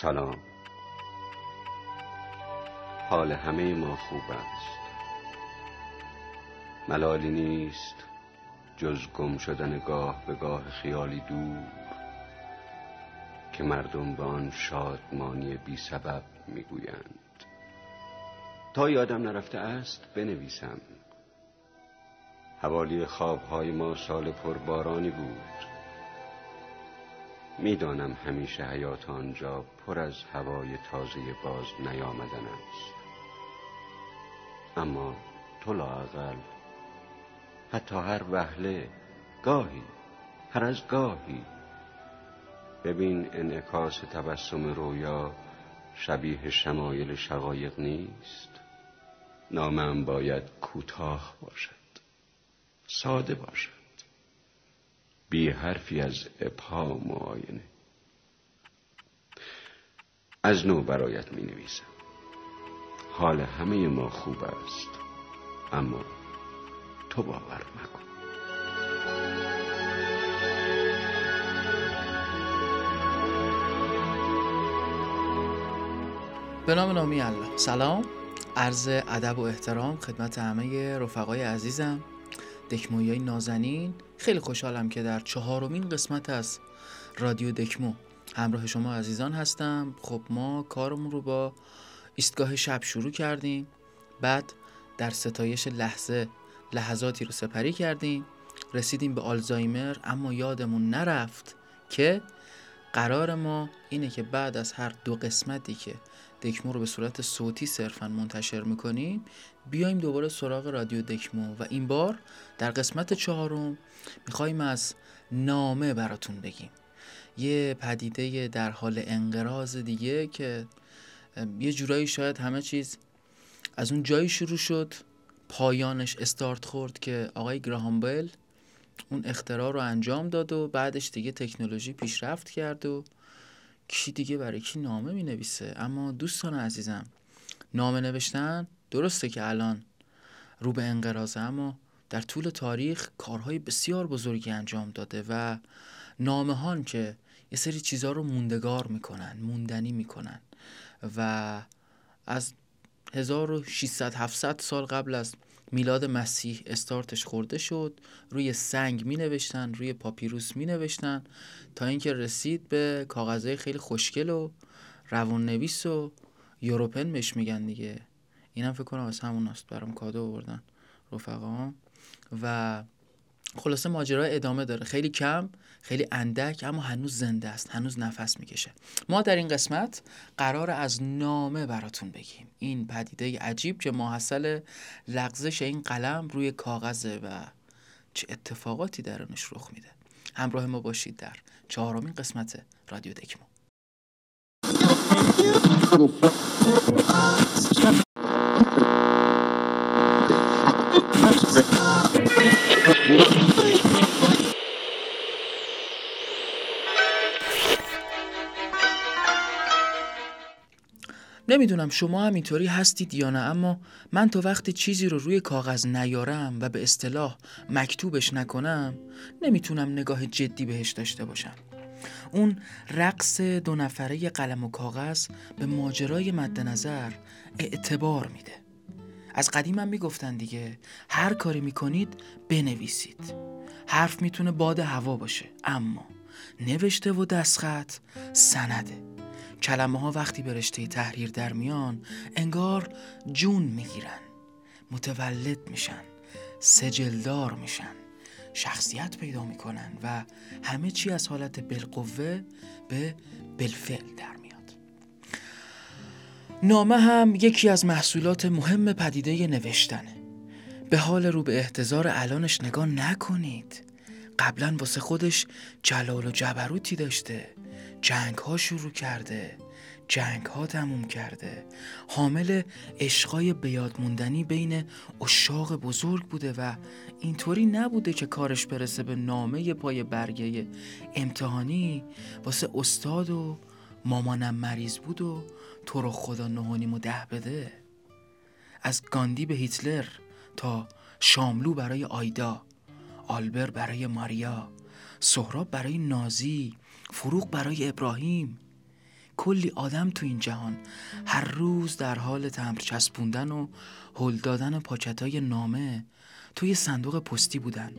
سلام. حال همه ما خوب است. ملالی نیست جز گم شدن گاه به گاه خیالی دور که مردم به آن شادمانی بی سبب می‌گویند. تا یادم نرفته است بنویسم. حوالی خوابهای ما سال پربارانی بود. می‌دانم همیشه حیات آنجا پر از هوای تازه باز نیامدن است. اما تو لاقل حتی هر وهله گاهی هر از گاهی. ببین انعکاس تبسم رویا شبیه شمایل شقایق نیست. نامم باید کوتاه باشد ساده باشد. بی حرفی از ابهام و آینه. از نو برایت می نویسم حال همه ما خوب است اما تو باور مکن. به نام نامی الله. سلام. عرض ادب و احترام خدمت همه رفقای عزیزم. دکموی های نازنین. خیلی خوشحالم که در چهارمین قسمت از رادیو دکمو همراه شما عزیزان هستم. خب ما کارمون رو با ایستگاه شب شروع کردیم. بعد در ستایش لحظه لحظاتی رو سپری کردیم. رسیدیم به آلزایمر اما یادمون نرفت که قرار ما اینه که بعد از هر دو قسمتی که دکمو رو به صورت صوتی صرفا منتشر می‌کنیم. بیایم دوباره سراغ رادیو دکمو و این بار در قسمت چهارم می‌خوایم از نامه براتون بگیم. یه پدیده در حال انقراض دیگه که یه جورایی شاید همه چیز از اون جایی شروع شد پایانش استارت خورد که آقای گراهام بیل اون اختراع رو انجام داد و بعدش دیگه تکنولوژی پیشرفت کرد و کی دیگه برای کی نامه می نویسه اما دوستان عزیزم نامه نوشتن درسته که الان رو به انقراضه اما در طول تاریخ کارهای بسیار بزرگی انجام داده و نامه هان که یه سری چیزها رو موندگار می‌کنن موندنی می‌کنن و از 1600 700 سال قبل از میلاد مسیح استارتش خورده شد روی سنگ می نوشتن روی پاپیروس می نوشتن تا اینکه رسید به کاغذهای خیلی خوشگل و روان نویس و یوروپن مش میگن دیگه. اینم فکر کنم از همون است برام کادو آوردن رفقام. و خلاصه ماجرا ادامه داره. خیلی کم خیلی اندک اما هنوز زنده است هنوز نفس می‌کشه. ما در این قسمت قرار از نامه براتون بگیم. این پدیده عجیب که محصل لغزش این قلم روی کاغذه و چه اتفاقاتی درونش رخ میده. همراه ما باشید در چهارمین قسمت رادیو دکمو نمی‌دونم شما هم اینطوری هستید یا نه اما من تا وقتی چیزی رو روی کاغذ نیارم و به اصطلاح مکتوبش نکنم نمی‌تونم نگاه جدی بهش داشته باشم. اون رقص دو نفره قلم و کاغذ به ماجرای مد نظر اعتبار میده. از قدیم هم می‌گفتن دیگه هر کاری می‌کنید بنویسید. حرف می‌تونه باد هوا باشه اما نوشته و دستخط سنده. کلمه ها وقتی به رشته تحریر در میان انگار جون می‌گیرن متولد میشن سجلدار میشن شخصیت پیدا می‌کنن و همه چی از حالت بالقوه به بالفعل در میاد. نامه هم یکی از محصولات مهم پدیده نوشتنه. به حال رو به احتضار الانش نگاه نکنید. قبلا واسه خودش جلال و جبروتی داشته. جنگ ها شروع کرده جنگ ها تموم کرده. حامل عشقای بیادموندنی بین اشاق بزرگ بوده و اینطوری نبوده که کارش برسه به نامه پای برگه امتحانی. واسه استاد و مامانم مریض بود و تو رو خدا نهانیمو ده بده. از گاندی به هیتلر تا شاملو برای آیدا آلبر برای ماریا سهراب برای نازی فروغ برای ابراهیم. کلی آدم تو این جهان. هر روز در حال تمر چسبوندن و هل دادن پاکتای نامه توی صندوق پستی بودن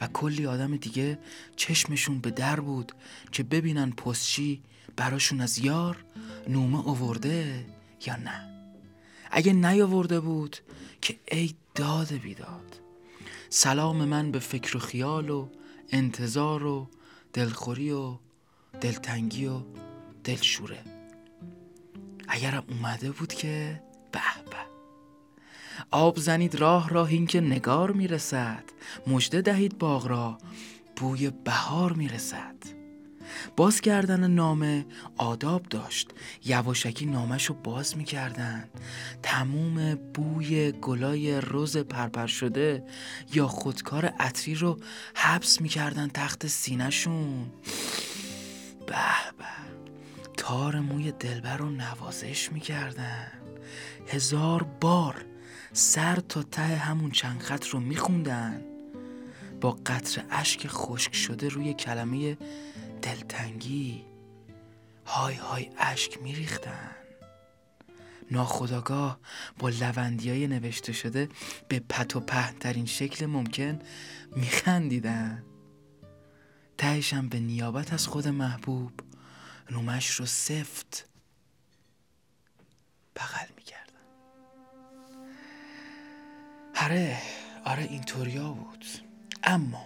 و کلی آدم دیگه چشمشون به در بود که ببینن پستچی براشون از یار نومه آورده یا نه. اگه نیاورده بود که ای داد بیداد. سلام من به فکر و خیال و انتظار و دلخوری و دلتنگی و دلشوره. اگرم اومده بود که به به. آب زنید راه راه این که نگار می‌رسد. مژده دهید باغ را بوی بهار می‌رسد. باز کردن نامه آداب داشت. یواشکی نامش رو باز می‌کردن. تموم بوی گلای روز پرپر شده یا خودکار عطری رو حبس می‌کردن تخت سینهشون. به به. تار موی دلبر رو نوازش می‌کردن. هزار بار سر تا ته همون چند خط رو میخوندن. با قطر اشک خشک شده روی کلمه دلتنگی های های اشک میریختن. ناخداگاه با لوندی های نوشته شده به پت و ترین شکل ممکن میخندیدن. تهشم به نیابت از خود محبوب. نومش رو سفت بغل می‌کردن آره آره اینطوریا بود. اما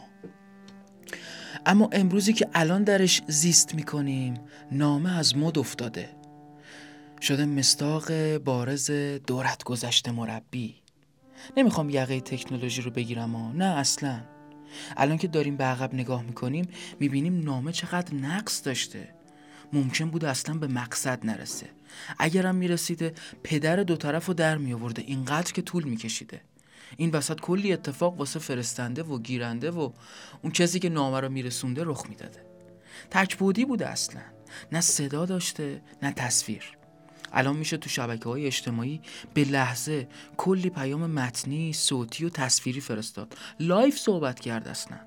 اما امروزی که الان درش زیست می‌کنیم نامه از مد افتاده. شده مستاق بارز دورت گذشته مربی. نمی‌خوام یقه تکنولوژی رو بگیرم ها نه اصلا. الان که داریم به عقب نگاه می‌کنیم می‌بینیم نامه چقدر نقص داشته. ممکن بود اصلا به مقصد نرسه. اگرم می‌رسیده پدر دو طرف رو در میآورده اینقدر که طول میکشیده. این وسط کلی اتفاق واسه فرستنده و گیرنده و اون کسی که نامه رو میرسونده رخ می‌داده. تک‌بعدی بوده اصلا. نه صدا داشته نه تصویر. الان میشه تو شبکه های اجتماعی به لحظه کلی پیام متنی، صوتی و تصویری فرستاد. live صحبت کرد اصلا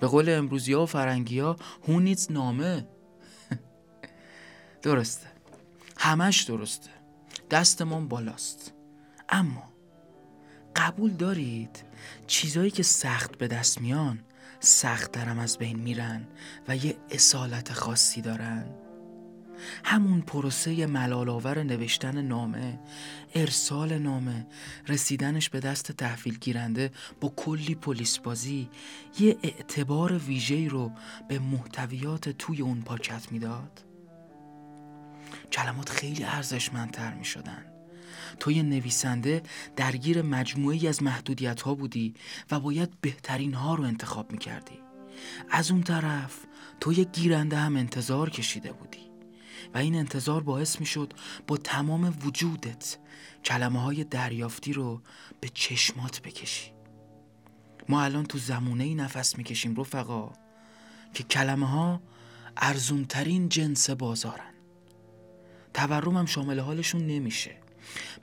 به قول امروزی ها و فرنگی ها هونیز نامه؟ درسته. همش درسته. دستمون بالاست. اما قبول دارید چیزایی که سخت به دست میان سخت درم از بین میرن و یه اصالت خاصی دارن؟ همون پروسه ملالآور نوشتن نامه ارسال نامه رسیدنش به دست تحویل گیرنده با کلی پلیس بازی یه اعتبار ویژه‌ای رو به محتویات توی اون پاکت می‌داد. کلمات خیلی ارزشمندتر می شدن تو یه نویسنده درگیر مجموعی از محدودیت ها بودی و باید بهترین ها رو انتخاب می کردی. از اون طرف تو یه گیرنده هم انتظار کشیده بودی. و این انتظار باعث می شد با تمام وجودت کلمه های دریافتی رو به چشمات بکشی. ما الان تو زمونه ای نفس می‌کشیم رفقا که کلمه ها ارزونترین جنس بازارن. تورم هم شامل حالشون نمیشه.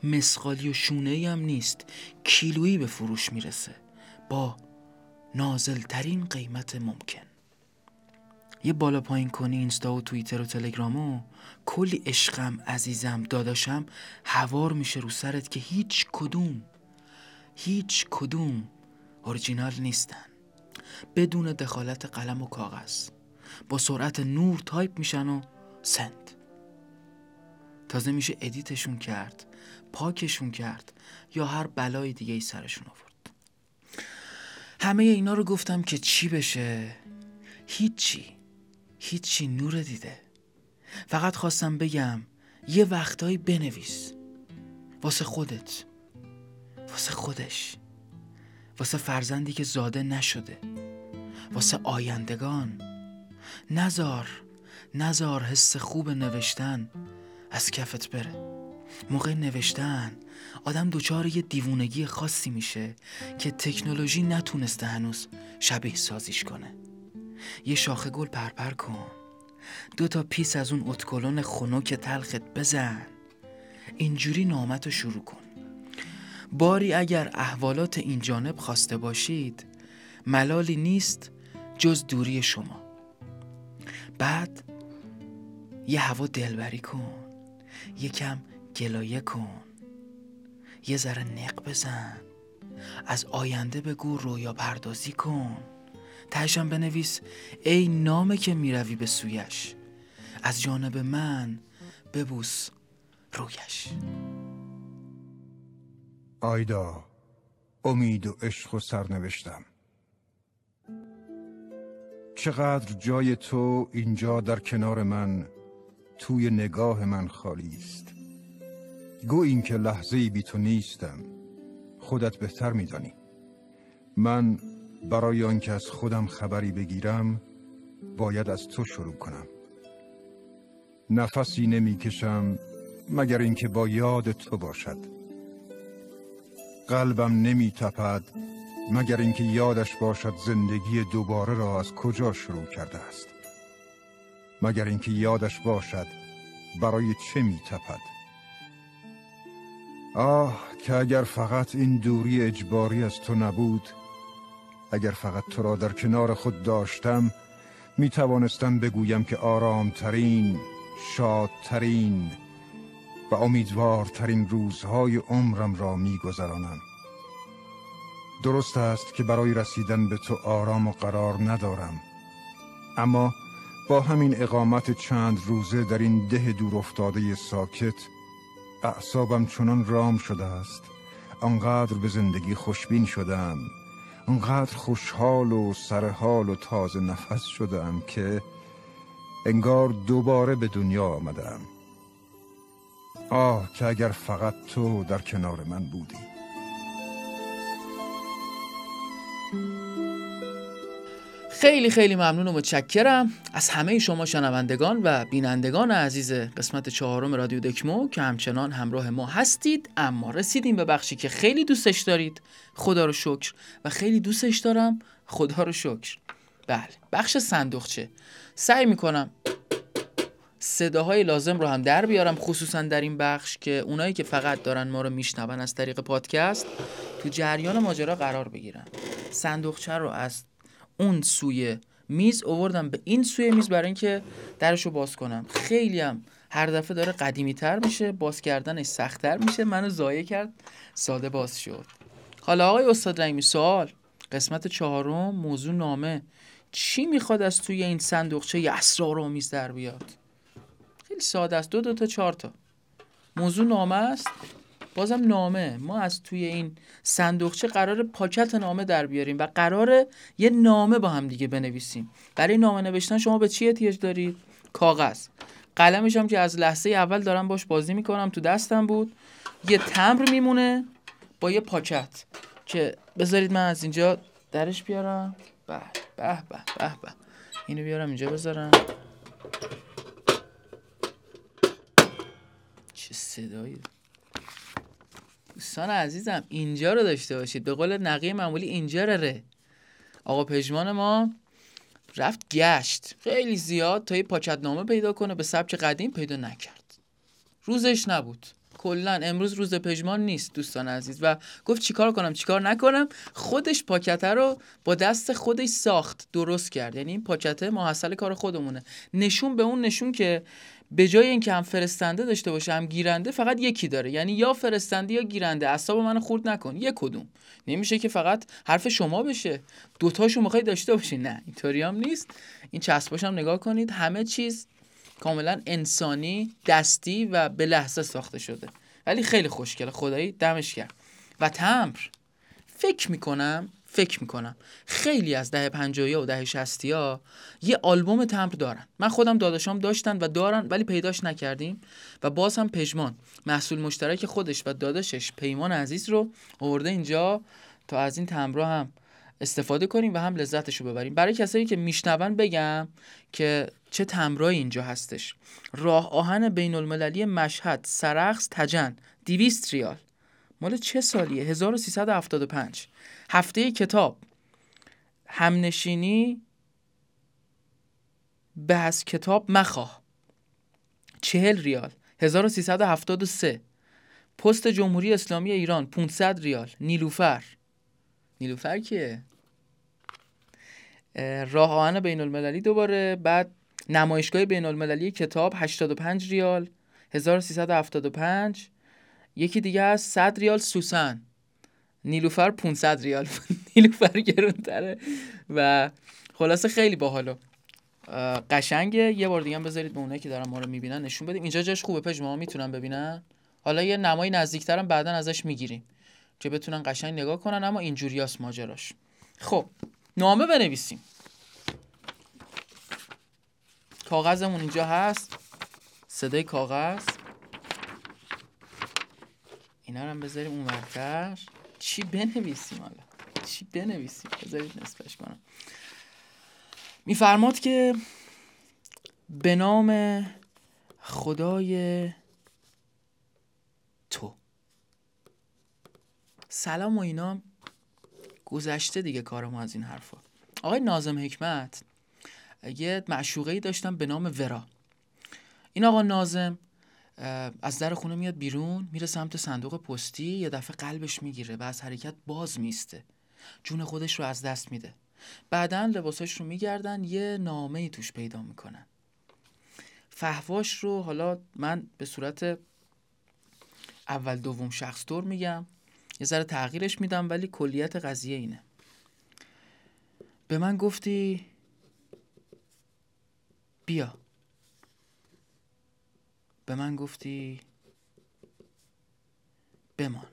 مسخالی و شونه هم نیست. کیلویی به فروش می‌رسه. با نازلترین قیمت ممکن. یه بالا پایین کنی اینستا و توییتر و تلگرامو کلی عشقم عزیزم داداشم هوار میشه رو سرت که هیچ کدوم هیچ کدوم اورجینال نیستن. بدون دخالت قلم و کاغذ. با سرعت نور تایپ میشن و send. تازه میشه edit شون کرد پاکشون کرد یا هر بلای دیگه ای سرشون آورد. همه اینا رو گفتم که چی بشه؟ هیچی. هیچی نور دیده. فقط خواستم بگم یه وقتایی بنویس. واسه خودت. واسه خودش. واسه فرزندی که زاده نشده. واسه آیندگان. نزار نزار حس خوب نوشتن از کفت بره. موقع نوشتن آدم دچار یه دیوونگی خاصی میشه که تکنولوژی نتونسته هنوز شبیه سازیش کنه. یه شاخه گل پرپر کن. دو تا پیس از اون اتکلون خنک تلخت بزن. اینجوری نامت رو شروع کن. باری اگر احوالات این جانب خواسته باشید ملالی نیست جز دوری شما. بعد یه هوا دلبری کن. یکم گلایه کن. یه ذره نق بزن. از آینده بگو رویا پردازی کن. تهشم بنویس ای نامه که می‌روی به سویش. از جانب من ببوس رویش. آیدا امید و عشق و سرنوشتم. چقدر جای تو اینجا در کنار من توی نگاه من خالی است. گو این که لحظه بی تو نیستم خودت بهتر میدانی. من برای آنکه از خودم خبری بگیرم باید از تو شروع کنم. نفسی نمی‌کشم مگر اینکه با یاد تو باشد. قلبم نمی تپد مگر اینکه یادش باشد زندگی دوباره را از کجا شروع کرده است. مگر اینکه یادش باشد برای چه می تپد آه که اگر فقط این دوری اجباری از تو نبود اگر فقط تو را در کنار خود داشتم می توانستم بگویم که آرامترین شادترین و امیدوارترین روزهای عمرم را می گذرانم. درست است که برای رسیدن به تو آرام و قرار ندارم اما با همین اقامت چند روزه در این ده دور افتاده ساکت اعصابم چنان رام شده است آنقدر به زندگی خوشبین شدم آنقدر خوشحال و سرحال و تازه نفس شدم که انگار دوباره به دنیا آمدم. آه که اگر فقط تو در کنار من بودی. خیلی خیلی ممنون و متشکرم. از همه شما شنوندگان و بینندگان عزیز قسمت چهارم رادیو دکمو که همچنان همراه ما هستید. اما رسیدیم به بخشی که خیلی دوستش دارید. خدا رو شکر. و خیلی دوستش دارم. خدا رو شکر. بله بخش صندوقچه. سعی می‌کنم صداهای لازم رو هم در بیارم خصوصا در این بخش که اونایی که فقط دارن ما رو میشنون از طریق پادکست تو جریان ماجرا قرار بگیرن. صندوقچه رو از اون سوی میز اووردم به این سوی میز برای اینکه درش رو باز کنم. خیلی هم هر دفعه داره قدیمی تر میشه باز کردنش سختتر میشه منو زایه کرد ساده باز شد. حالا آقای استاد رحیمی سوال. قسمت چهارم موضوع نامه. چی می‌خواد از توی این صندوقچه اسرارآمیز در بیاد؟ خیلی ساده است. دو دو تا چهار تا. موضوع نامه است. بازم نامه. ما از توی این صندوقچه قرار پاکت نامه در بیاریم و قرار یه نامه با هم دیگه بنویسیم. برای نامه نوشتن شما به چی احتیاج دارید؟ کاغذ. قلمش هم که از لحظه اول دارم باش بازی می‌کنم تو دستم بود. یه تمر میمونه با یه پاکت که بذارید من از اینجا درش بیارم. به به به به به. اینو بیارم اینجا بذارم. چه صدایی؟ دوستان عزیزم اینجا رو داشته باشید. به قول نقیه معمولی اینجا ره. آقا پژمان ما رفت گشت. خیلی زیاد تا یه پاکت نامه پیدا کنه به سبک قدیم پیدا نکرد. روزش نبود. کلا امروز روز پژمان نیست دوستان عزیز. و گفت چیکار کنم چیکار نکنم؟ خودش پاکته رو با دست خودش ساخت درست کرد. یعنی این پاکته محصل کار خودمونه. نشون به اون نشون که به جای اینکه هم فرستنده داشته باشه هم گیرنده فقط یکی داره. یعنی یا فرستنده یا گیرنده. اعصاب منو خورد نکن. یک کدوم. نمیشه که فقط حرف شما بشه. دوتاشو می‌خوای داشته باشی. نه اینطوری هم نیست. این چسباش هم نگاه کنید. همه چیز کاملا انسانی دستی و به لحظه ساخته شده. ولی خیلی خوشگله. خدایی دمش کرد و تمر فکر می‌کنم فکر می‌کنم. خیلی از ده پنجایی و ده شستی ها یه آلبوم تمبر دارن. من خودم داداشام داشتن و دارن ولی پیداش نکردیم. و باز هم پژمان. محصول مشترک خودش و داداشش پیمان عزیز رو آورده اینجا تا از این تمبرا هم استفاده کنیم و هم لذتش رو ببریم. برای کسایی که میشنون بگم که چه تمرایی اینجا هستش. راه آهن بین المللی مشهد سرخص تجن 200 ریال. مال چه سالیه؟ 1375 هفته کتاب. همنشینی به از کتاب مخواه. چهل ریال. 1373 پست جمهوری اسلامی ایران 500 ریال. نیلوفر. نیلوفر کیه؟ راه آهن بین المللی دوباره. بعد نمایشگاه بین المللی کتاب 85 ریال. 1375 یکی دیگه از 100 ریال سوسن. نیلوفر 500 ریال نیلوفر گرونتره. و خلاصه خیلی باحاله قشنگه. یه بار دیگه هم بذارید به اونایی که دارن ما رو می‌بینن نشون بدیم. اینجا جاش خوبه پژ ما می‌تونن ببینن؟ حالا یه نمای نزدیکترم بعدا ازش می‌گیریم که بتونن قشنگ نگاه کنن اما اینجوریاست ماجراش. خب نامه بنویسیم. کاغذمون اینجا هست. صدای کاغذ. اینا رو هم بذاریم اون ورتر. چی بنویسیم حالا؟ چی بنویسیم؟ بذارید نصفش کنم. میفرماد که به نام خدای تو. سلام و اینا گذشته دیگه کار ما از این حرفا. آقای نازم حکمت یه معشوقه ای داشتم به نام ورا. این آقا نازم از در خونه میاد بیرون میره سمت صندوق پستی یه دفعه قلبش می‌گیره و از حرکت باز میسته. جون خودش رو از دست میده. بعدا لباساش رو میگردن یه نامه ای توش پیدا می‌کنن. فهواش رو حالا من به صورت اول دوم شخص طور میگم. یه ذره تغییرش میدم ولی کلیت قضیه اینه. به من گفتی بیا. به من گفتی بمان.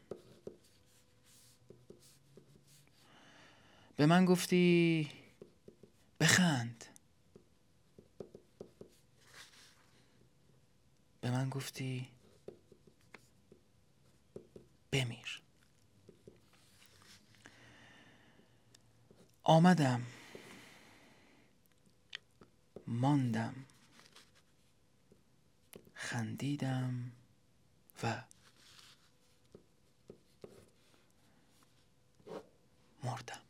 به من گفتی بخند. به من گفتی بمیر. آمدم ماندم. خندیدم و مردم.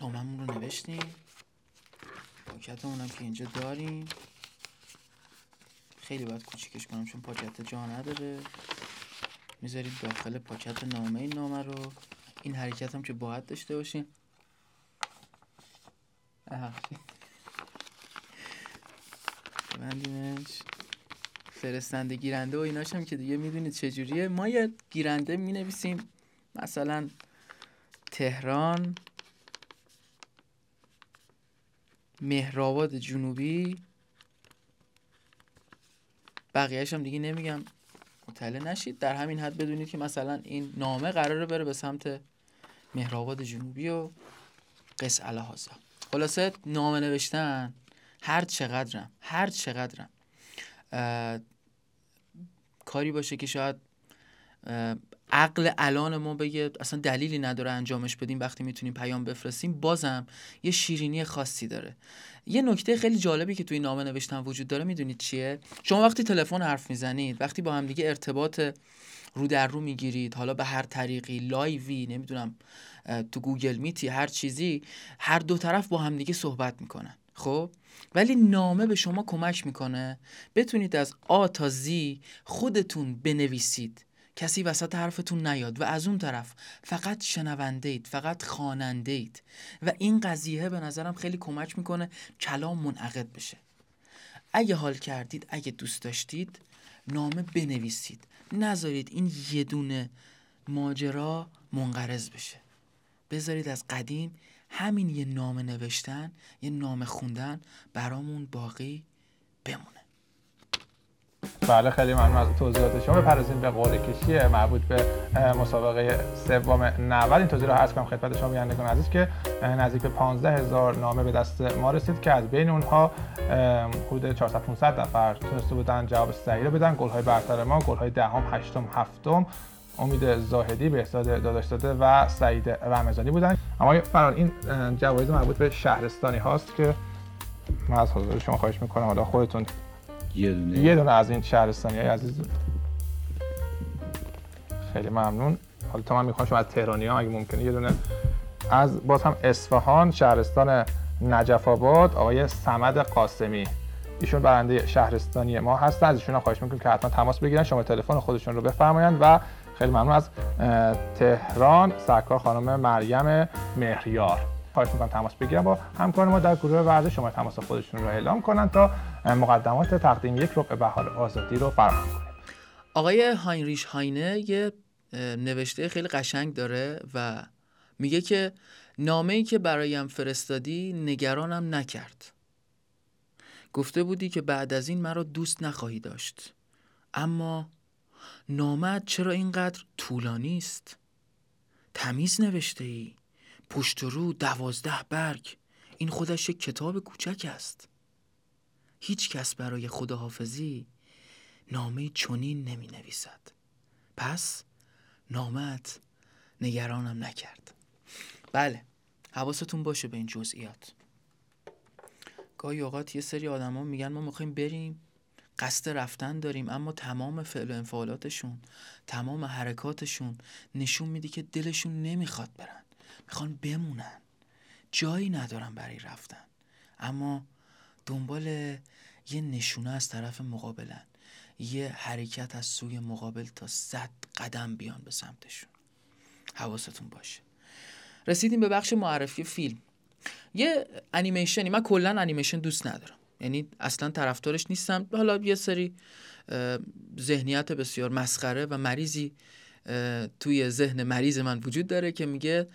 ناممون رو نوشتیم. پاکت اونم که اینجا داریم. خیلی باید کوچیکش کنم چون پاکت جا نداره. می‌ذارید داخل پاکت نامه این نامه رو. این حرکت هم که باید داشته باشیم. ببندیمش فرستنده گیرنده و ایناش هم که دیگه می‌دونید چجوریه. ما یه گیرنده می نویسیم مثلا تهران مهرآباد جنوبی. بقیهش هم دیگه نمیگم. مطلع نشید. در همین حد بدونید که مثلا این نامه قراره بره به سمت مهرآباد جنوبی و قص الهازا خلاصه نامه نوشتن هر چقدرم هر چقدرم کاری باشه که شاید عقل الان ما بگه اصلا دلیلی نداره انجامش بدیم وقتی می‌تونیم پیام بفرستیم. بازم یه شیرینی خاصی داره. یه نکته خیلی جالبی که توی نامه نوشتن وجود داره می‌دونید چیه؟ شما وقتی تلفن حرف می‌زنید وقتی با همدیگه ارتباط رو در رو می‌گیرید حالا به هر طریقی live ی نمی‌دونم تو Google Meet ی هر چیزی هر دو طرف با همدیگه صحبت می‌کنن. خب؟ ولی نامه به شما کمک می‌کنه. بتونید از آ تا زی خودتون بنویسید. کسی وسط حرفتون نیاد و از اون طرف فقط شنونده اید فقط خواننده اید و این قضیه به نظرم خیلی کمک می‌کنه کلام منعقد بشه. اگه حال کردید اگه دوست داشتید نامه بنویسید. نذارید این یه دونه ماجرا منقرض بشه. بذارید از قدیم همین یه نامه نوشتن یه نامه خوندن برامون باقی بمونه. بله خیلی ممنون از توضیحات شما. بپردازیم به قول کشی مربوط به مسابقه سوم 90 این توضیح رو عرض کنم خدمت شما بینندگان عزیز که نزدیک به 15 هزار نامه به دست ما رسید که از بین اونها حدود 400 500 نفر تونسته بودن جواب صحیح رو بدن. گل های برتر ما گل های دهم هشتم هفتم امید زاهدی بهزاد داداش داده و سعید رمضانی بودن. اما فرار این جوایز مربوط به شهرستانی هاست که من از حضور شما خواهش می‌کنم. حالا خودتون یه دونه. یه دونه از این شهرستانی های عزیز. خیلی ممنون. حالا تا من می‌خوام شما از تهرانی ها اگه ممکنه یه دونه از باز هم اصفهان شهرستان نجف آباد آقای سمد قاسمی. ایشون برنده شهرستانی ما هستن. از ایشون خواهش می‌کنم که حتما تماس بگیرن. شما تلفن خودشون رو بفرمایند و خیلی ممنون از تهران سرکار خانم مریم مهریار. خواهش می‌کنم تماس بگیرم با همکار ما در گروه ورزش شما تماس خودشون رو اعلام کنن تا مقدمات تقدیم یک ربع بهار آزادی رو فراهم کنیم. آقای هاینریش هاینه یه نوشته خیلی قشنگ داره و میگه که نامه ای که برایم فرستادی نگرانم نکرد. گفته بودی که بعد از این مرا دوست نخواهی داشت. اما نامت چرا اینقدر طولانی است؟ تمیز نوشته ای. پشت رو دوازده برگ. این خودش یک کتاب کوچک است. هیچ کس برای خداحافظی نامه چنین نمی نویسد. پس نامت نگرانم نکرد. بله حواستون باشه به این جزئیات. گاهی اوقات یه سری آدما میگن ما می‌خوایم بریم قصد رفتن داریم اما تمام فعل و انفعالاتشون تمام حرکاتشون نشون میده که دلشون نمی‌خواد برن. می‌خوان بمونن. جایی ندارن برای رفتن. اما دنبال یه نشونه از طرف مقابلن. یه حرکت از سوی مقابل تا صد قدم بیان به سمتشون. حواستون باشه. رسیدیم به بخش معرفی فیلم. یه انیمیشنی من کلا انیمیشن دوست ندارم. یعنی اصلا طرفدارش نیستم. حالا یه سری ذهنیت بسیار مسخره و مریضی توی ذهن مریض من وجود داره که میگه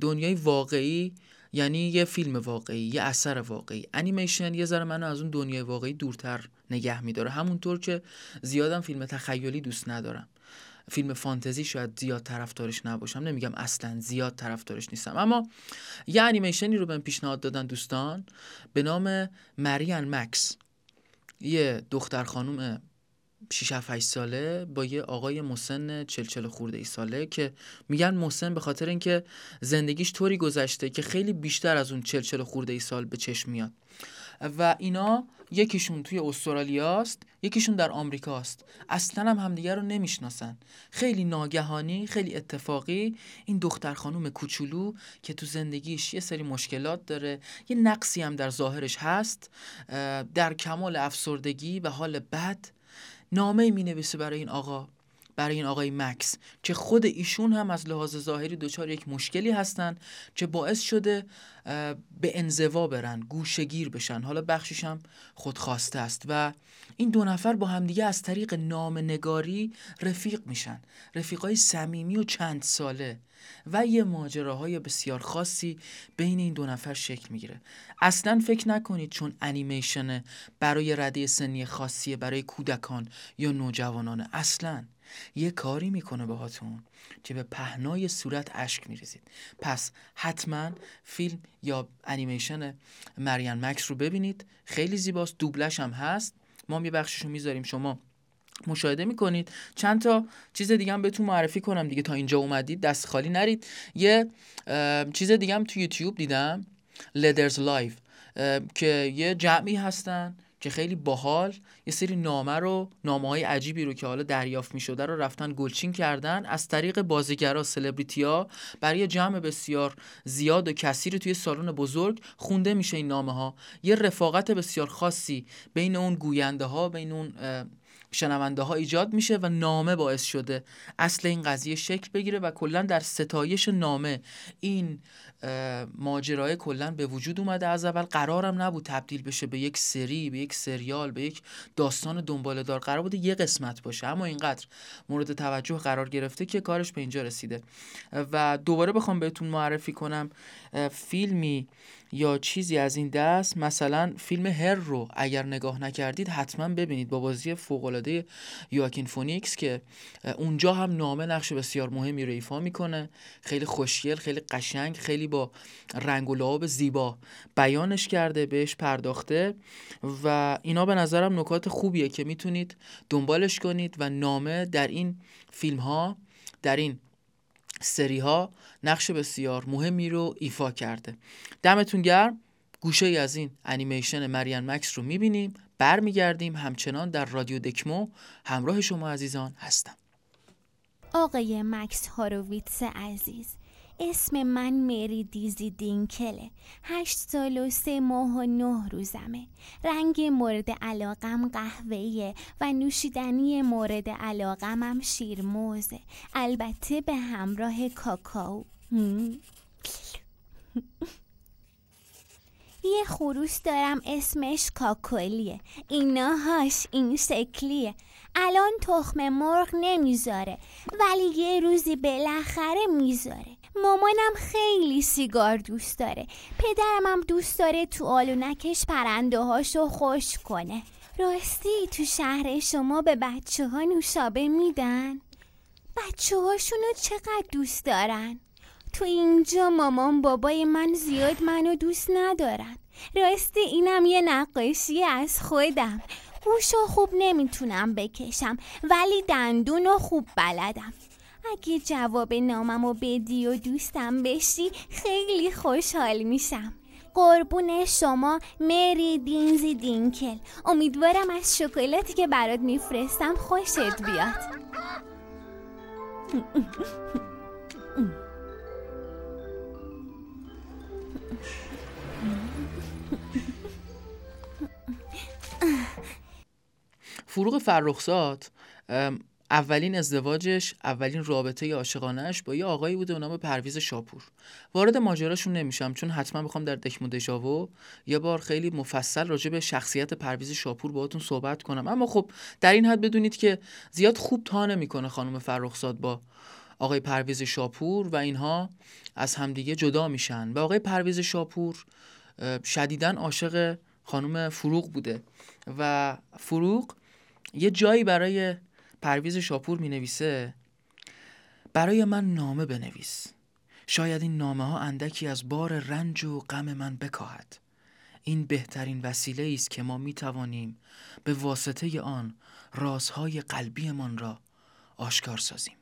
دنیای واقعی یعنی یه فیلم واقعی یه اثر واقعی. انیمیشن یه ذره منو از اون دنیای واقعی دورتر نگه میداره. همونطور که زیادم فیلم تخیلی دوست ندارم. فیلم فانتزی شاید زیاد طرفدارش نباشم. نمیگم اصلا زیاد طرفدارش نیستم. اما یه انیمیشنی رو به پیشنهاد دادن دوستان به نام مریان مکس یه دختر خانوم 6 7 ساله با یه آقای مسن 40 40 خورده ای ساله که میگن مسن به خاطر اینکه زندگیش طوری گذشته که خیلی بیشتر از اون 40 40 خورده ای سال به چشم میاد. و اینا یکیشون توی استرالیاست یکیشون در آمریکاست. اصلا هم همدیگه رو نمی‌شناسن. خیلی ناگهانی خیلی اتفاقی این دختر خانوم کوچولو که تو زندگیش یه سری مشکلات داره یه نقصی هم در ظاهرش هست در کمال افسردگی و حال بد نامه می نویسه برای این آقا. برای این آقای مکس که خود ایشون هم از لحاظ ظاهری دچار یک مشکلی هستن که باعث شده به انزوا برن گوشگیر بشن. حالا بخشش هم خودخواسته است و این دو نفر با همدیگه از طریق نام نگاری رفیق میشن. رفیقای صمیمی و چند ساله و یه ماجراهای بسیار خاصی بین این دو نفر شکل می‌گیره. اصلا فکر نکنید چون انیمیشن برای رده سنی خاصیه برای کودکان یا نوجوانان اصلا یه کاری می‌کنه باهاتون که به پهنای صورت اشک میریزید. پس حتما فیلم یا انیمیشن Mary and Max رو ببینید. خیلی زیباست دوبلش هم هست. ما یه بخشش رو می‌ذاریم. شما مشاهده می‌کنید. چند تا چیز دیگه هم بهتون معرفی کنم دیگه. تا اینجا اومدید دست خالی نرید. یه چیز دیگه هم تو یوتیوب دیدم. Letters Live که یه جمعی هستن. که خیلی باحال یه سری نامه رو نامه های عجیبی رو که حالا دریافت می شده رو رفتن گلچین کردن. از طریق بازیگرا سلبریتی ها برای جمع بسیار زیاد و کثیری توی سالن بزرگ خونده میشه این نامه ها یه رفاقت بسیار خاصی بین اون گوینده ها بین اون شنونده ها ایجاد میشه و نامه باعث شده اصل این قضیه شکل بگیره و کلا در ستایش نامه این ماجرای کلا به وجود اومده. از اول قرارم نبود تبدیل بشه به یک سری به یک سریال به یک داستان دنباله دار. قرار بوده یه قسمت باشه. اما اینقدر مورد توجه قرار گرفته که کارش به اینجا رسیده. و دوباره بخوام بهتون معرفی کنم فیلمی یا چیزی از این دست مثلا فیلم Her رو اگر نگاه نکردید حتما ببینید با بازی فوق العاده یواکین فونیکس که اونجا هم نامه نقش بسیار مهمی رو ایفا می‌کنه. خیلی خوشگل خیلی قشنگ خیلی با رنگ و لعاب زیبا بیانش کرده بهش پرداخته و اینا به نظرم نکات خوبیه که می‌تونید دنبالش کنید و نامه در این فیلم ها در این سری ها نقش بسیار مهمی رو ایفا کرده. دمتون گرم. گوشه ای از این انیمیشن مریان مکس رو می‌بینیم. برمیگردیم همچنان در رادیو دکمو. همراه شما عزیزان هستم. آقای مکس هاروویتس عزیز اسم من مری دیزی دینکله. هشت سال و سه ماه و نه روزمه. رنگ مورد علاقم قهوهیه و نوشیدنی مورد علاقمم شیرموزه. البته به همراه کاکائو یه خروس دارم اسمش کاکلیه. ایناهاش این شکلیه. الان تخم مرغ نمی‌ذاره ولی یه روزی بالاخره می‌ذاره. مامانم خیلی سیگار دوست داره. پدرم هم دوست داره تو آلونکش پرنده هاشو خوش کنه. راستی تو شهر شما به بچه ها نوشابه میدن؟ بچه هاشونو چقدر دوست دارن؟ تو اینجا مامان بابای من زیاد منو دوست ندارن. راستی اینم یه نقاشی از خودم. گوشو خوب نمی‌تونم بکشم ولی دندون خوب بلدم. اگه جواب ناممو بدی و دوستم بشی خیلی خوشحال میشم. قربون شما مری دینزی دینکل. امیدوارم از شکلاتی که برات میفرستم خوشت بیاد. فروغ فرخزاد اولین ازدواجش اولین رابطه عاشقانهش با یه آقایی بوده به نام پرویز شاپور. وارد ماجراشون نمیشم چون حتما می‌خوام در دکمو دژاوو یه بار خیلی مفصل راجع به شخصیت پرویز شاپور باهاتون صحبت کنم. اما خب در این حد بدونید که زیاد خوب تا نمی‌کنه خانم فرخزاد با آقای پرویز شاپور و اینها از همدیگه جدا میشن. و آقای پرویز شاپور شدیدن عاشق خانم فروغ بوده. و فروغ یه جایی برای پرویز شاپور می نویسه برای من نامه بنویس. شاید این نامه ها اندکی از بار رنج و غم من بکاهد. این بهترین وسیله است که ما می توانیم به واسطه آن رازهای قلبیمان را آشکار سازیم.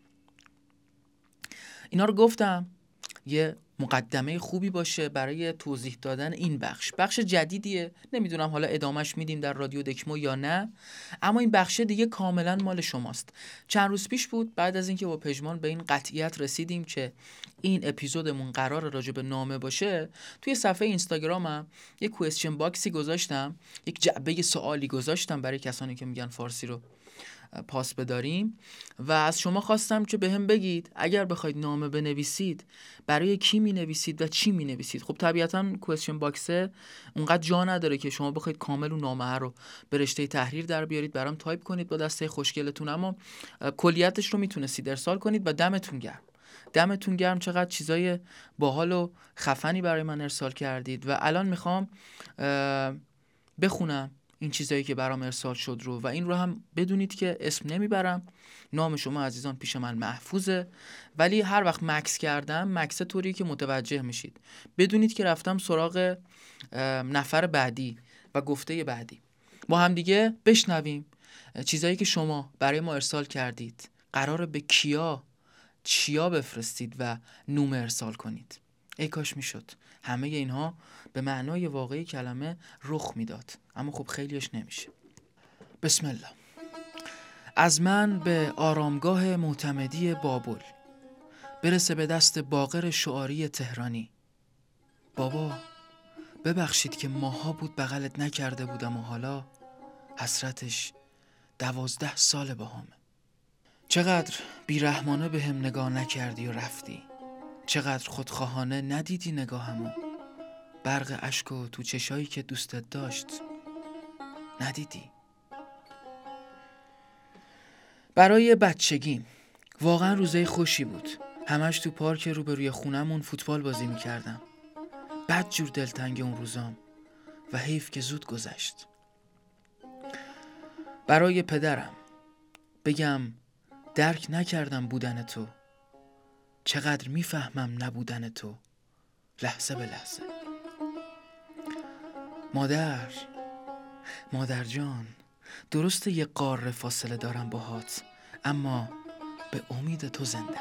اینا رو گفتم. یه مقدمه خوبی باشه برای توضیح دادن این بخش. بخش جدیدیه. نمی‌دونم حالا ادامش میدیم در رادیو دکمو یا نه. اما این بخش دیگه کاملا مال شماست. چند روز پیش بود بعد از اینکه با پژمان به این قطعیت رسیدیم که این اپیزودمون قرار راجع به نامه باشه توی صفحه اینستاگرامم یک کوئسچن باکسی گذاشتم یک جعبه سوالی گذاشتم برای کسانی که میگن فارسی رو. پاس بداریم. و از شما خواستم که به هم بگید اگر بخواید نامه بنویسید برای کی می نویسید و چی می نویسید خب طبیعتا کوشن باکسه اونقدر جا نداره که شما بخواید کامل اون نامه رو به رشته تحریر در بیارید برام تایپ کنید با دسته خوشگلتون. اما کلیتش رو می‌تونستید ارسال کنید و دمتون گرم. دمتون گرم چقدر چیزای باحال و خفنی برای من ارسال کردید. و الان می‌خوام بخونم. این چیزایی که برام ارسال شد رو. و این رو هم بدونید که اسم نمی‌برم. نام شما عزیزان پیش من محفوظه. ولی هر وقت مکث کردم مکث طوری که متوجه میشید. بدونید که رفتم سراغ نفر بعدی و گفته بعدی. با هم دیگه بشنویم چیزایی که شما برای ما ارسال کردید. قرار به کیا چیا بفرستید و نوم ارسال کنید. ای کاش می‌شد. همه اینها به معنای واقعی کلمه رخ می‌داد. اما خب خیلیش نمیشه. بسم الله. از من به آرامگاه معتمدی بابل. برسه به دست باقر شعاری تهرانی. بابا ببخشید که ماها بود بغلت نکرده بودم و حالا حسرتش دوازده سال با همه چقدر بیرحمانه به هم نگاه نکردی و رفتی. چقدر خودخواهانه ندیدی نگاهمو. برق اشک و تو چشایی که دوستت داشت ندیدی. برای بچگیم واقعا روزای خوشی بود. همش تو پارک روبروی خونمون فوتبال بازی می‌کردم. بد جور دلتنگ اون روزام و حیف که زود گذشت. برای پدرم بگم درک نکردم بودن تو. چقدر می‌فهمم نبودن تو. لحظه به لحظه. مادر مادر جان درست یه قاره فاصله دارم باهات اما به امید تو زنده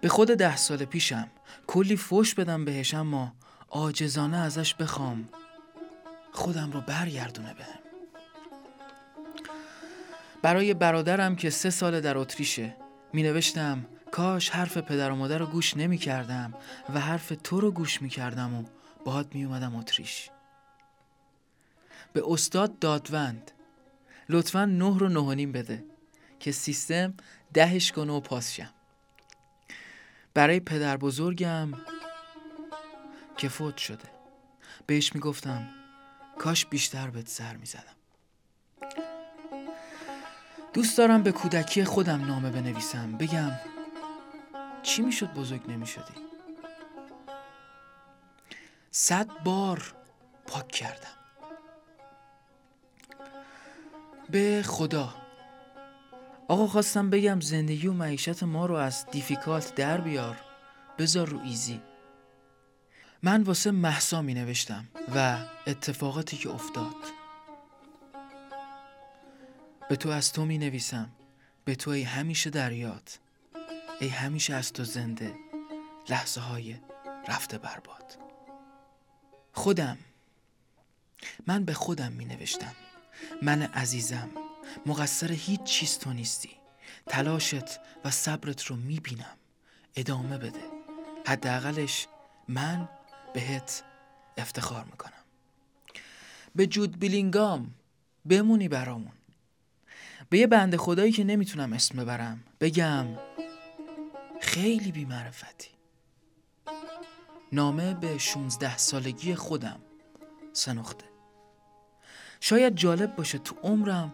به خود ده سال پیشم کلی فوش بدم بهش اما آجزانه ازش بخوام خودم رو برگردونه بهم. برای برادرم که سه سال در اتریشه می نوشتم کاش حرف پدر و مادر رو گوش نمی کردم و حرف تو رو گوش می کردم و باهات می اومدم اتریش. به استاد دادوند. لطفا نه رو نهانیم بده که سیستم دهش کنه و پاس شم. برای پدر بزرگم که فوت شده. بهش می‌گفتم کاش بیشتر بهت سر می‌زدم. دوست دارم به کودکی خودم نامه بنویسم. بگم چی می‌شد بزرگ نمی‌شدی؟ صد بار پاک کردم. به خدا. آقا خواستم بگم زندگی و معیشت ما رو از دیفیکالت در بیار. بذار رو ایزی. من واسه محسا می نوشتم و اتفاقاتی که افتاد. به تو از تو می نویسم به تو ای همیشه دریات ای همیشه از تو زنده. لحظه های رفته برباد. خودم. من به خودم می نوشتم من عزیزم. مقصر هیچ چیز تو نیستی. تلاشت و صبرت رو می بینم ادامه بده. حداقلش من بهت افتخار می‌کنم. به جود بیلینگام بمونی برامون. به یه بنده خدایی که نمی‌تونم اسم ببرم. بگم خیلی بیمعرفتی. نامه به 16 سالگی خودم سنخته. شاید جالب باشه تو عمرم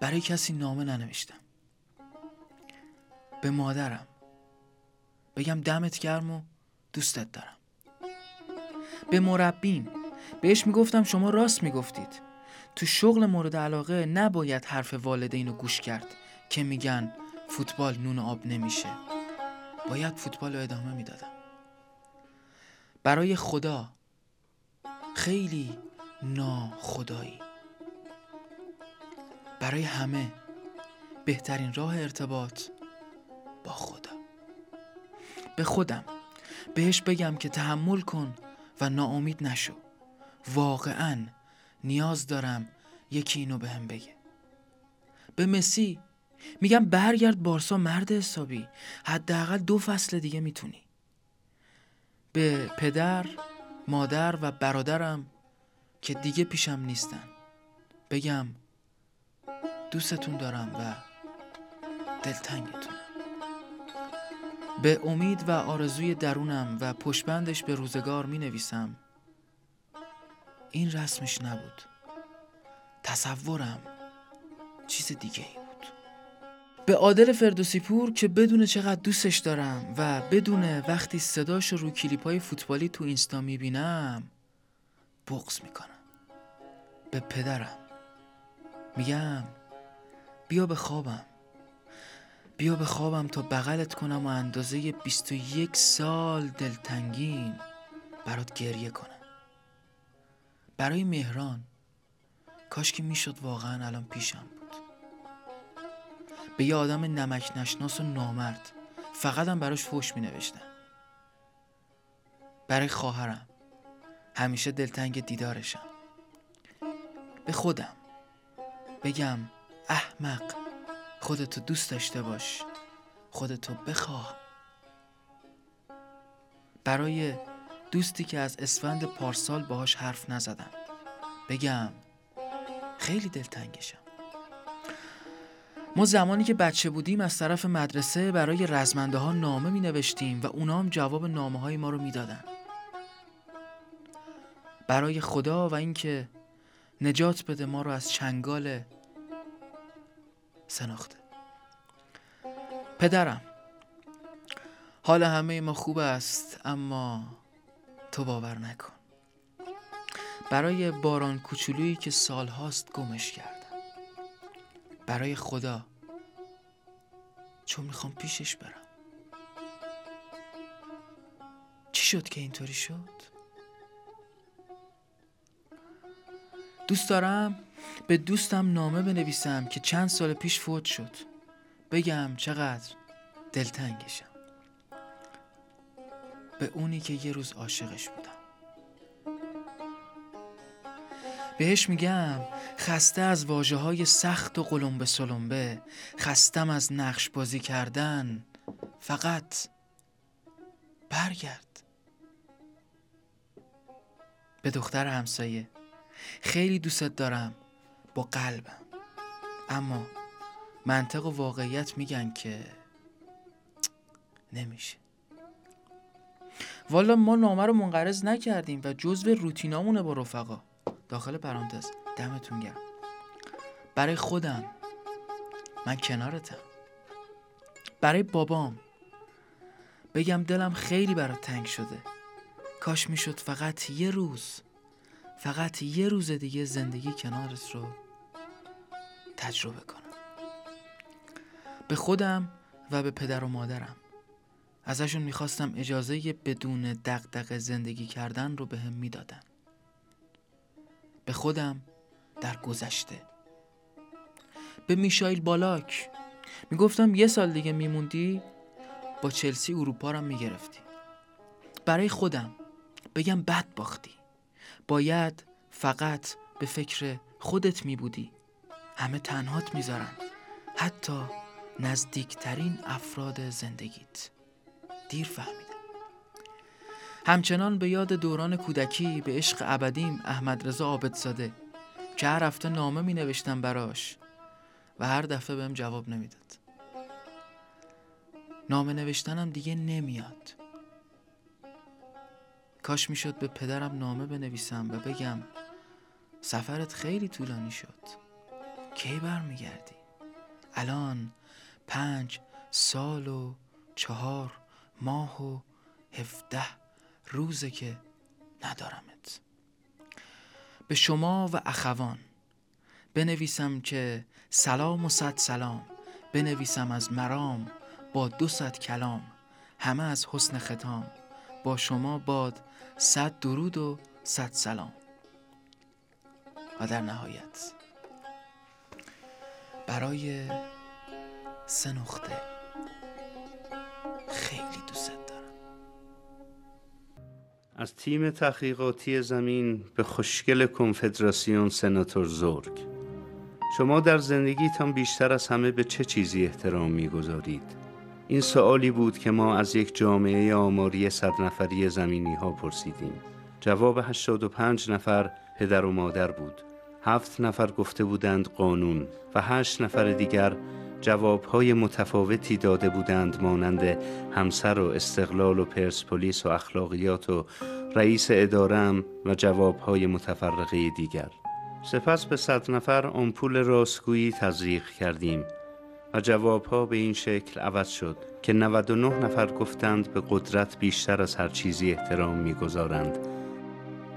برای کسی نامه ننوشتم. به مادرم. بگم دمت گرم و دوستت دارم. به مربیم بهش می‌گفتم شما راست می‌گفتید. تو شغل مورد علاقه نباید حرف والدین رو گوش کرد که میگن فوتبال نون آب نمیشه. باید فوتبال رو ادامه می‌دادم. برای خدا خیلی ناخدایی. برای همه بهترین راه ارتباط با خدا. به خودم بهش بگم که تحمل کن و ناامید نشو. واقعا نیاز دارم یکی اینو به هم بگه. به مسی میگم برگرد بارسا مرد حسابی. حداقل دو فصل دیگه می‌تونی. به پدر مادر و برادرم که دیگه پیشم نیستن. بگم دوستتون دارم و دلتنگتونم. به امید و آرزوی درونم و پشبندش به روزگار می نویسم این رسمش نبود. تصورم چیز دیگه ای به عادل فردوسی پور که بدون چقدر دوستش دارم و بدون وقتی صداش رو کلیپ های فوتبالی تو اینستا می‌بینم بغض می‌کنم. به پدرم. میگم بیا به خوابم. بیا به خوابم تا بغلت کنم و اندازه 21 سال دلتنگین برات گریه کنم. برای مهران کاش که می‌شد واقعا الان پیشم. به یه آدم نمک نشناس و نامرد. فقط هم براش فوش می نوشتم برای خواهرم. همیشه دلتنگ دیدارشم. به خودم. بگم احمق. خودتو دوست داشته باش. خودتو بخواه. برای دوستی که از اسفند پارسال باهاش حرف نزدم. بگم خیلی دلتنگشم. ما زمانی که بچه بودیم از طرف مدرسه برای رزمنده ها نامه می نوشتیم و اونا هم جواب نامه های ما رو می‌دادن. برای خدا و اینکه نجات بده ما رو از چنگال سناخته پدرم حال همه ما خوب است اما تو باور نکن. برای باران کوچولویی که سالهاست گمش کردم برای خدا. چون می‌خوام پیشش برم. چی شد که اینطوری شد؟ دوست دارم به دوستم نامه بنویسم که چند سال پیش فوت شد. بگم چقدر دلتنگشم. به اونی که یه روز عاشقش بودم. بهش میگم خسته از واجه های سخت و قلمبه سلمبه خستم از نقش بازی کردن. فقط برگرد. به دختر همسایه. خیلی دوستت دارم. با قلبم. اما منطق و واقعیت میگن که نمیشه. والا ما نامه رو منقرض نکردیم و جزو روتینامونه با رفقا. داخل پرانتز. دمتون گرم. برای خودم. من کنارتم. برای بابام. بگم دلم خیلی برات تنگ شده. کاش می‌شد فقط یه روز. فقط یه روز دیگه زندگی کنارت رو تجربه کنم. به خودم و به پدر و مادرم. ازشون می‌خواستم اجازه بدون دقدق زندگی کردن رو به هم می‌دادن. به خودم در گذشته. به میشایل بالاک. می‌گفتم یه سال دیگه میموندی؟ با چلسی اروپا رو می‌گرفتی. برای خودم بگم بد باختی. باید فقط به فکر خودت میبودی. همه تنهات می‌ذارن. حتی نزدیکترین افراد زندگیت. دیر فهمیدم همچنان به یاد دوران کودکی به عشق ابدیم احمد رضا عابدزاده که هر هفته نامه می نوشتم براش و هر دفعه بهم جواب نمی‌داد نامه نوشتنم دیگه نمیاد. کاش می‌شد به پدرم نامه بنویسم و بگم سفرت خیلی طولانی شد. کی برمیگردی؟ الان پنج سال و چهار ماه و هفده. روزه که ندارمت. به شما و اخوان بنویسم که سلام و صد سلام. بنویسم از مرام با دو صد کلام. همه از حسن ختام با شما باد صد درود و صد سلام. و در نهایت برای سه از تیم تحقیقاتی زمین به خوشگل کنفدراسیون سناتور زورگ شما در زندگیتان بیشتر از همه به چه چیزی احترام می‌گذارید؟ این سوالی بود که ما از یک جامعه آماری صد نفری زمینی ها پرسیدیم جواب 85 نفر پدر و مادر بود. هفت نفر گفته بودند قانون و هشت نفر دیگر جوابهای متفاوتی داده بودند مانند همسر و استقلال و پرسپولیس و اخلاقیات و رئیس ادارم و جوابهای متفرقه دیگر. سپس به صد نفر آمپول راستگویی تزریق کردیم و جوابها به این شکل عوض شد که 99 نفر گفتند به قدرت بیشتر از هر چیزی احترام می‌گذارند.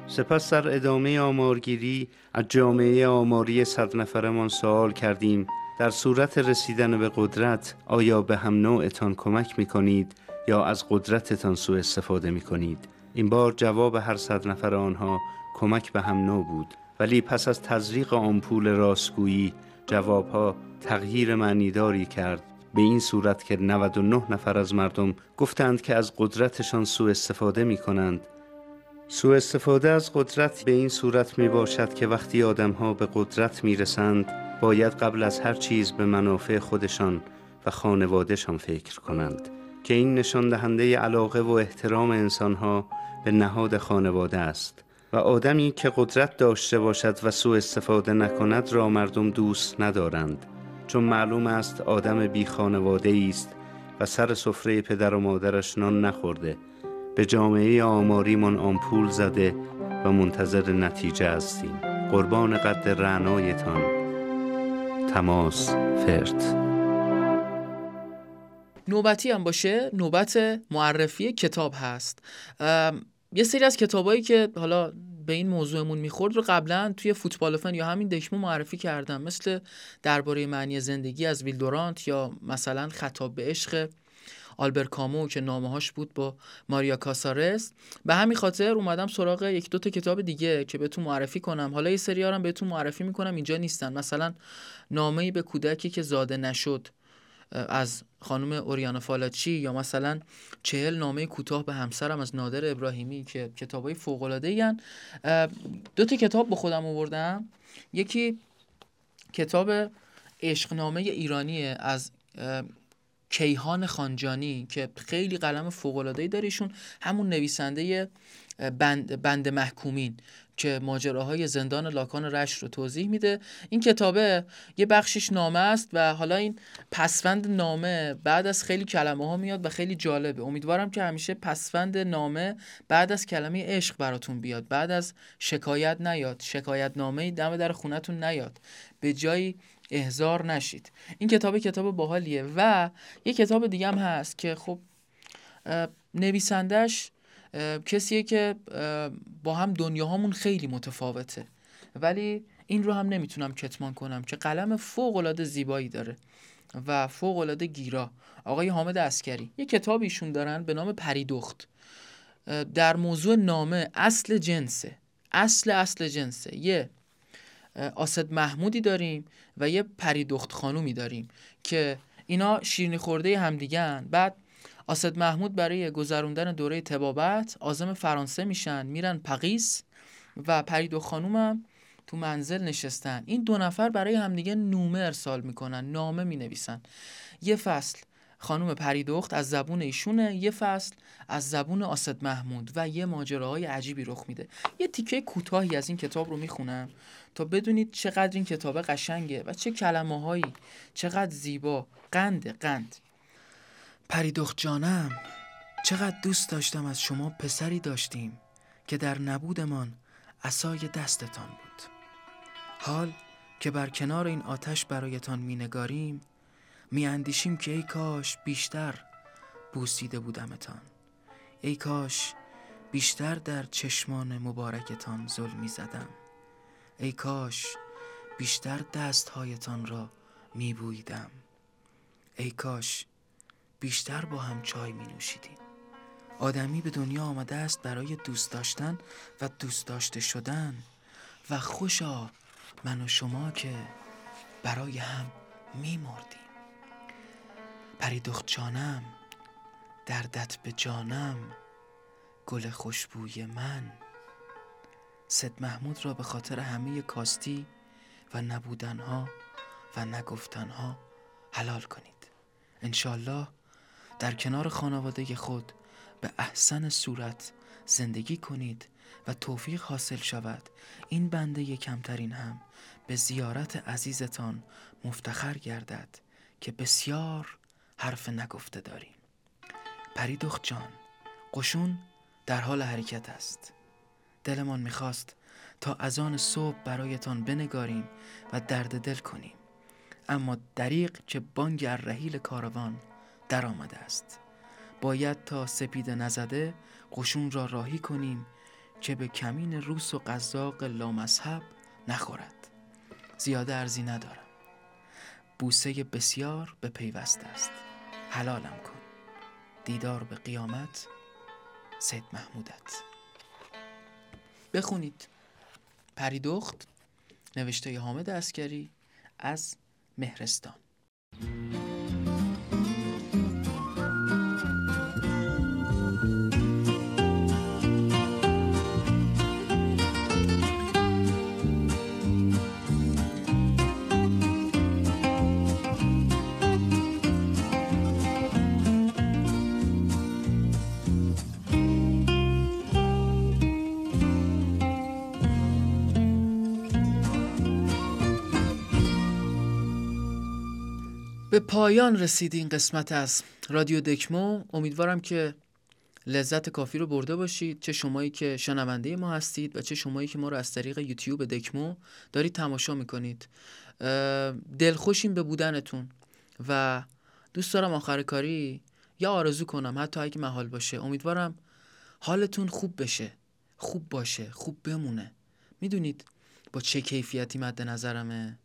سپس در ادامه آمارگیری از جامعه آماری صد نفرمان سوال کردیم در صورت رسیدن به قدرت آیا به هم نوعتان کمک می کنید یا از قدرتتان سوء استفاده می کنید این بار جواب هر صد نفر آنها کمک به هم نوع بود. ولی پس از تزریق آمپول راستگویی جوابها تغییر معنیداری کرد. به این صورت که 99 نفر از مردم گفتند که از قدرتشان سوء استفاده می کنند سوء استفاده از قدرت به این صورت می باشد که وقتی آدم ها به قدرت می رسند باید قبل از هر چیز به منافع خودشان و خانوادهشان فکر کنند که این نشان دهنده علاقه و احترام انسان ها به نهاد خانواده است. و آدمی که قدرت داشته باشد و سوء استفاده نکند را مردم دوست ندارند چون معلوم است آدم بی خانواده است و سر سفره پدر و مادرش نان نخورده به جامعه آماریمان آمپول زده و منتظر نتیجه هستیم. قربان قد رعنایتان. تماس فرد. نوبتی هم باشه؟ نوبت معرفی کتاب هست. یه سری از کتابایی که حالا به این موضوعمون می‌خورد رو قبلا توی فوتبال فن یا همین دکمو معرفی کردم. مثل درباره معنی زندگی از ویلدورانت یا مثلا خطاب به عشق. آلبر کامو که نامه هاش بود با ماریا کاسارس. به همین خاطر اومدم سراغ یک دو تا کتاب دیگه که بهتون معرفی کنم. حالا یه سری هم بهتون معرفی می‌کنم اینجا نیستن. مثلا نامه به کودکی که زاده نشد از خانم اوریانا فالاچی یا مثلا چهل نامه کوتاه به همسرم از نادر ابراهیمی که کتابای فوق العاده دو تا کتاب به خودم آوردم. یکی کتاب عشقنامه ایرانی از کیهان خانجانی که خیلی قلم فوق العاده داره همون نویسنده بند, بند محکومین. که ماجراهای زندان لاکان رش رو توضیح میده. این کتابه یه بخشش نامه است و حالا این پسوند نامه بعد از خیلی کلمه ها میاد و خیلی جالبه. امیدوارم که همیشه پسوند نامه بعد از کلمه عشق براتون بیاد. بعد از شکایت نیاد. شکایت نامه دم در خونتون نیاد. به جایی احزار نشید. این کتاب کتاب باحالیه و یه کتاب دیگه هم هست که خب نویسندش کسیه که با هم دنیاهامون خیلی متفاوته. ولی این رو هم نمی‌تونم کتمان کنم که قلم فوق العاده زیبایی داره و فوق العاده گیرا. آقای حامد اسکری یه کتاب ایشون دارن به نام پریدخت. در موضوع نامه اصل جنسه. اصل اصل جنسه. یه آسد محمودی داریم و یه پریدخت خانومی داریم که اینا شیرینی خورده همدیگن بعد آسد محمود برای گذروندن دوره تبابت آزم فرانسه میشن میرن پقیس و پریدو خانومم تو منزل نشستن. این دو نفر برای همدیگه نومه ارسال می‌کنن نامه می‌نویسن. یه فصل خانوم پریدخت از زبون ایشونه یه فصل از زبون آسد محمود و یه ماجراهای عجیبی رخ میده. یه تیکه کوتاهی از این کتاب رو می‌خونم تا بدونید چقدر این کتاب قشنگه و چه کلمه هایی چقدر زیبا. قند قند. پریدخت جانم چقدر دوست داشتم از شما پسری داشتیم که در نبودمان اسای دستتان بود. حال که بر کنار این آتش برایتان مینگاریم میاندیشیم که ای کاش بیشتر بوسیده بودمتان. ای کاش بیشتر در چشمان مبارکتان ظلمی زدم. ای کاش بیشتر دستهایتان را میبویدم. ای کاش بیشتر با هم چای می نوشیدیم. آدمی به دنیا آمده است برای دوست داشتن و دوست داشته شدن و خوشا من و شما که برای هم می مردیم. پری جانم دردت به جانم گل خوشبوی من. سد محمود را به خاطر همه کاستی و نبودنها و نگفتنها حلال کنید. انشالله در کنار خانواده خود به احسن صورت زندگی کنید و توفیق حاصل شود. این بنده کمترین هم به زیارت عزیزتان مفتخر گردد که بسیار حرف نگفته داریم. پریدخت جان قشون در حال حرکت است. دلمان می‌خواست تا از آن صبح برایتان بنگاریم و درد دل کنیم. اما دریق که بانگ رحیل کاروان در آمده است. باید تا سپید نزده قشون را راهی کنیم که به کمین روس و قزاق لامذهب نخورد. زیاده ارزی ندارم. بوسه بسیار به پیوست است. حلالم کن. دیدار به قیامت سید محمودت. بخونید. پریدخت نوشته حامد اسکری از مهرستان. به پایان رسید این قسمت از رادیو دکمو امیدوارم که لذت کافی رو برده باشید. چه شمایی که شنونده ما هستید و چه شمایی که ما رو از طریق یوتیوب دکمو دارید تماشا می‌کنید. دلخوشیم به بودنتون و دوست دارم آخر کاری یا آرزو کنم حتی اگه محال باشه. امیدوارم حالتون خوب بشه. خوب باشه. خوب بمونه. می‌دونید با چه کیفیتی مد نظرمه؟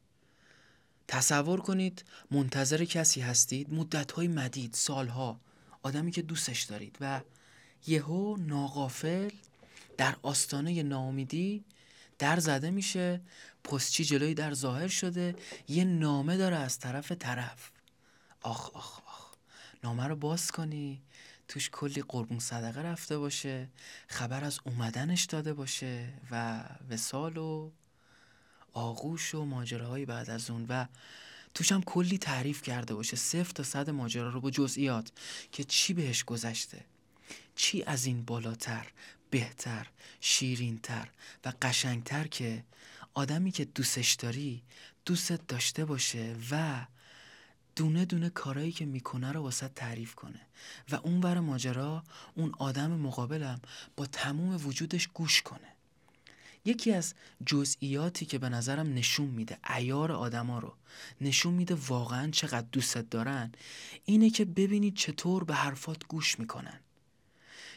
تصور کنید منتظر کسی هستید مدتهای مدید سالها آدمی که دوستش دارید و یهو ناقافل در آستانه ناامیدی در زده میشه پستچی جلوی در ظاهر شده یه نامه داره از طرف طرف. آخ آخ آخ. نامه رو باز کنی توش کلی قربون صدقه رفته باشه خبر از اومدنش داده باشه و وسال و آغوش و ماجراهای بعد از اون و توش هم کلی تعریف کرده باشه. صفر تا صد ماجرا رو با جزئیات که چی بهش گذشته؟ چی از این بالاتر بهتر شیرینتر و قشنگتر که آدمی که دوستش داری دوستت داشته باشه و دونه دونه کارایی که می‌کنه رو واسه تعریف کنه. و اون ماجرا اون آدم مقابلم با تموم وجودش گوش کنه. یکی از جزئیاتی که به نظرم نشون میده ایار آدما رو نشون میده واقعا چقدر دوستت دارن اینه که ببینید چطور به حرفات گوش می‌کنن.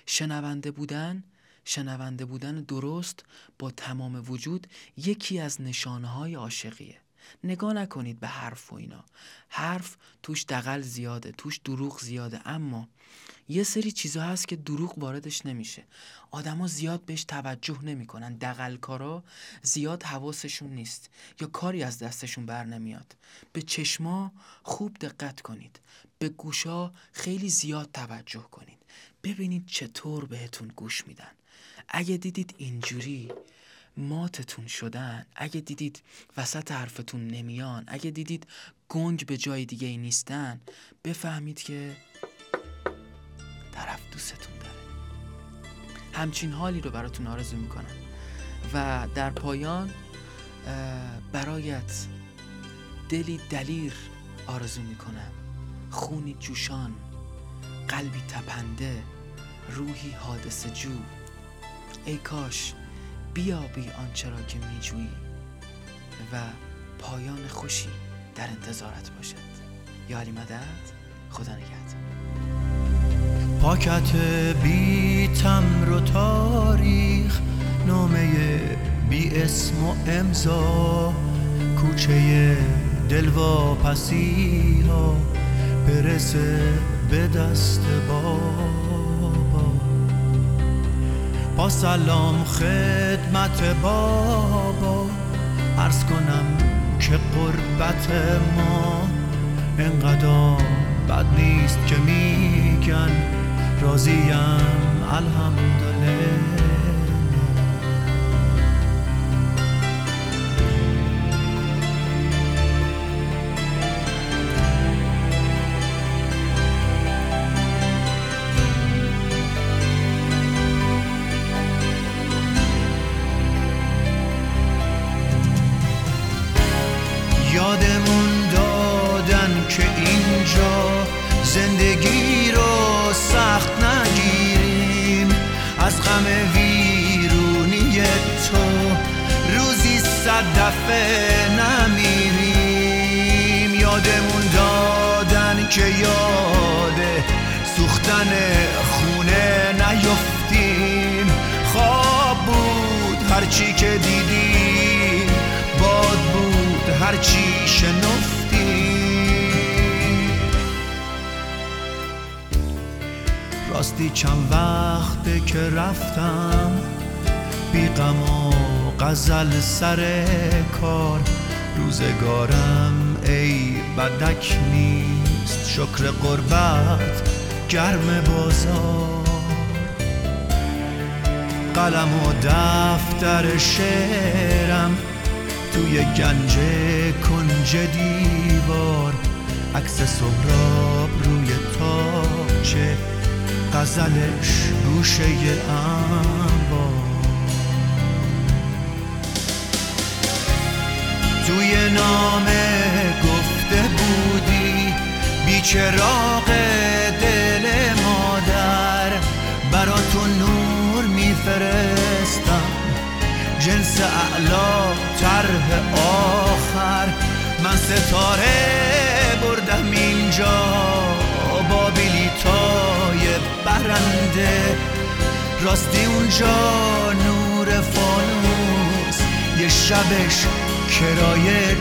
شنونده بودن شنونده بودن درست با تمام وجود یکی از نشانه های عاشقیه. نگاه نکنید به حرف و اینا. حرف توش دقل زیاده توش دروغ زیاده. اما یه سری چیزها هست که دروغ واردش نمیشه. آدما زیاد بهش توجه نمی‌کنن. دقل کارا زیاد حواسشون نیست. یا کاری از دستشون بر نمیاد. به چشما خوب دقت کنید. به گوشا خیلی زیاد توجه کنید. ببینید چطور بهتون گوش میدن. اگه دیدید اینجوری ماتتون شدن. اگه دیدید وسط حرفتون نمیان اگه دیدید گنگ به جای دیگه ای نیستن بفهمید که طرف دوستتون داره. همچین حالی رو براتون آرزو می‌کنم. و در پایان برایت دلی دلیر آرزو می‌کنم. خونی جوشان قلبی تپنده روحی حادث جو. ای کاش بیابی آنچه را که میجویی و پایان خوشی در انتظارت باشد. یا علی مدد خدا نگهدار. پاکت بی تمر و تاریخ نامه بی اسم و امضا کوچه دلواپسی ها برسه به دست بابا با سلام خدمت بابا. عرض کنم که قربت ما انقدر بد نیست که میگن راضیم الحمدلله. که یاد سوختن خونه نیفتیم. خواب بود هرچی که دیدیم باد بود هرچی شنفتیم. راستی چند وقته که رفتم بی غم و غزل سر کار. روزگارم ای بدک نیست. شکر قربت گرم بازار. قلم و دفتر شعرم توی گنج کنج دیوار. عکس سهراب روی تاچه غزلش گوشه انبار توی نامه گفته بودی بیچراغ دل مادر. براتون نور میفرستم. جنس اعلا طرح آخر. من ستاره بردم اینجا. با بلیتای برنده. راستی اونجا نور فانوس. یه شبش کرایه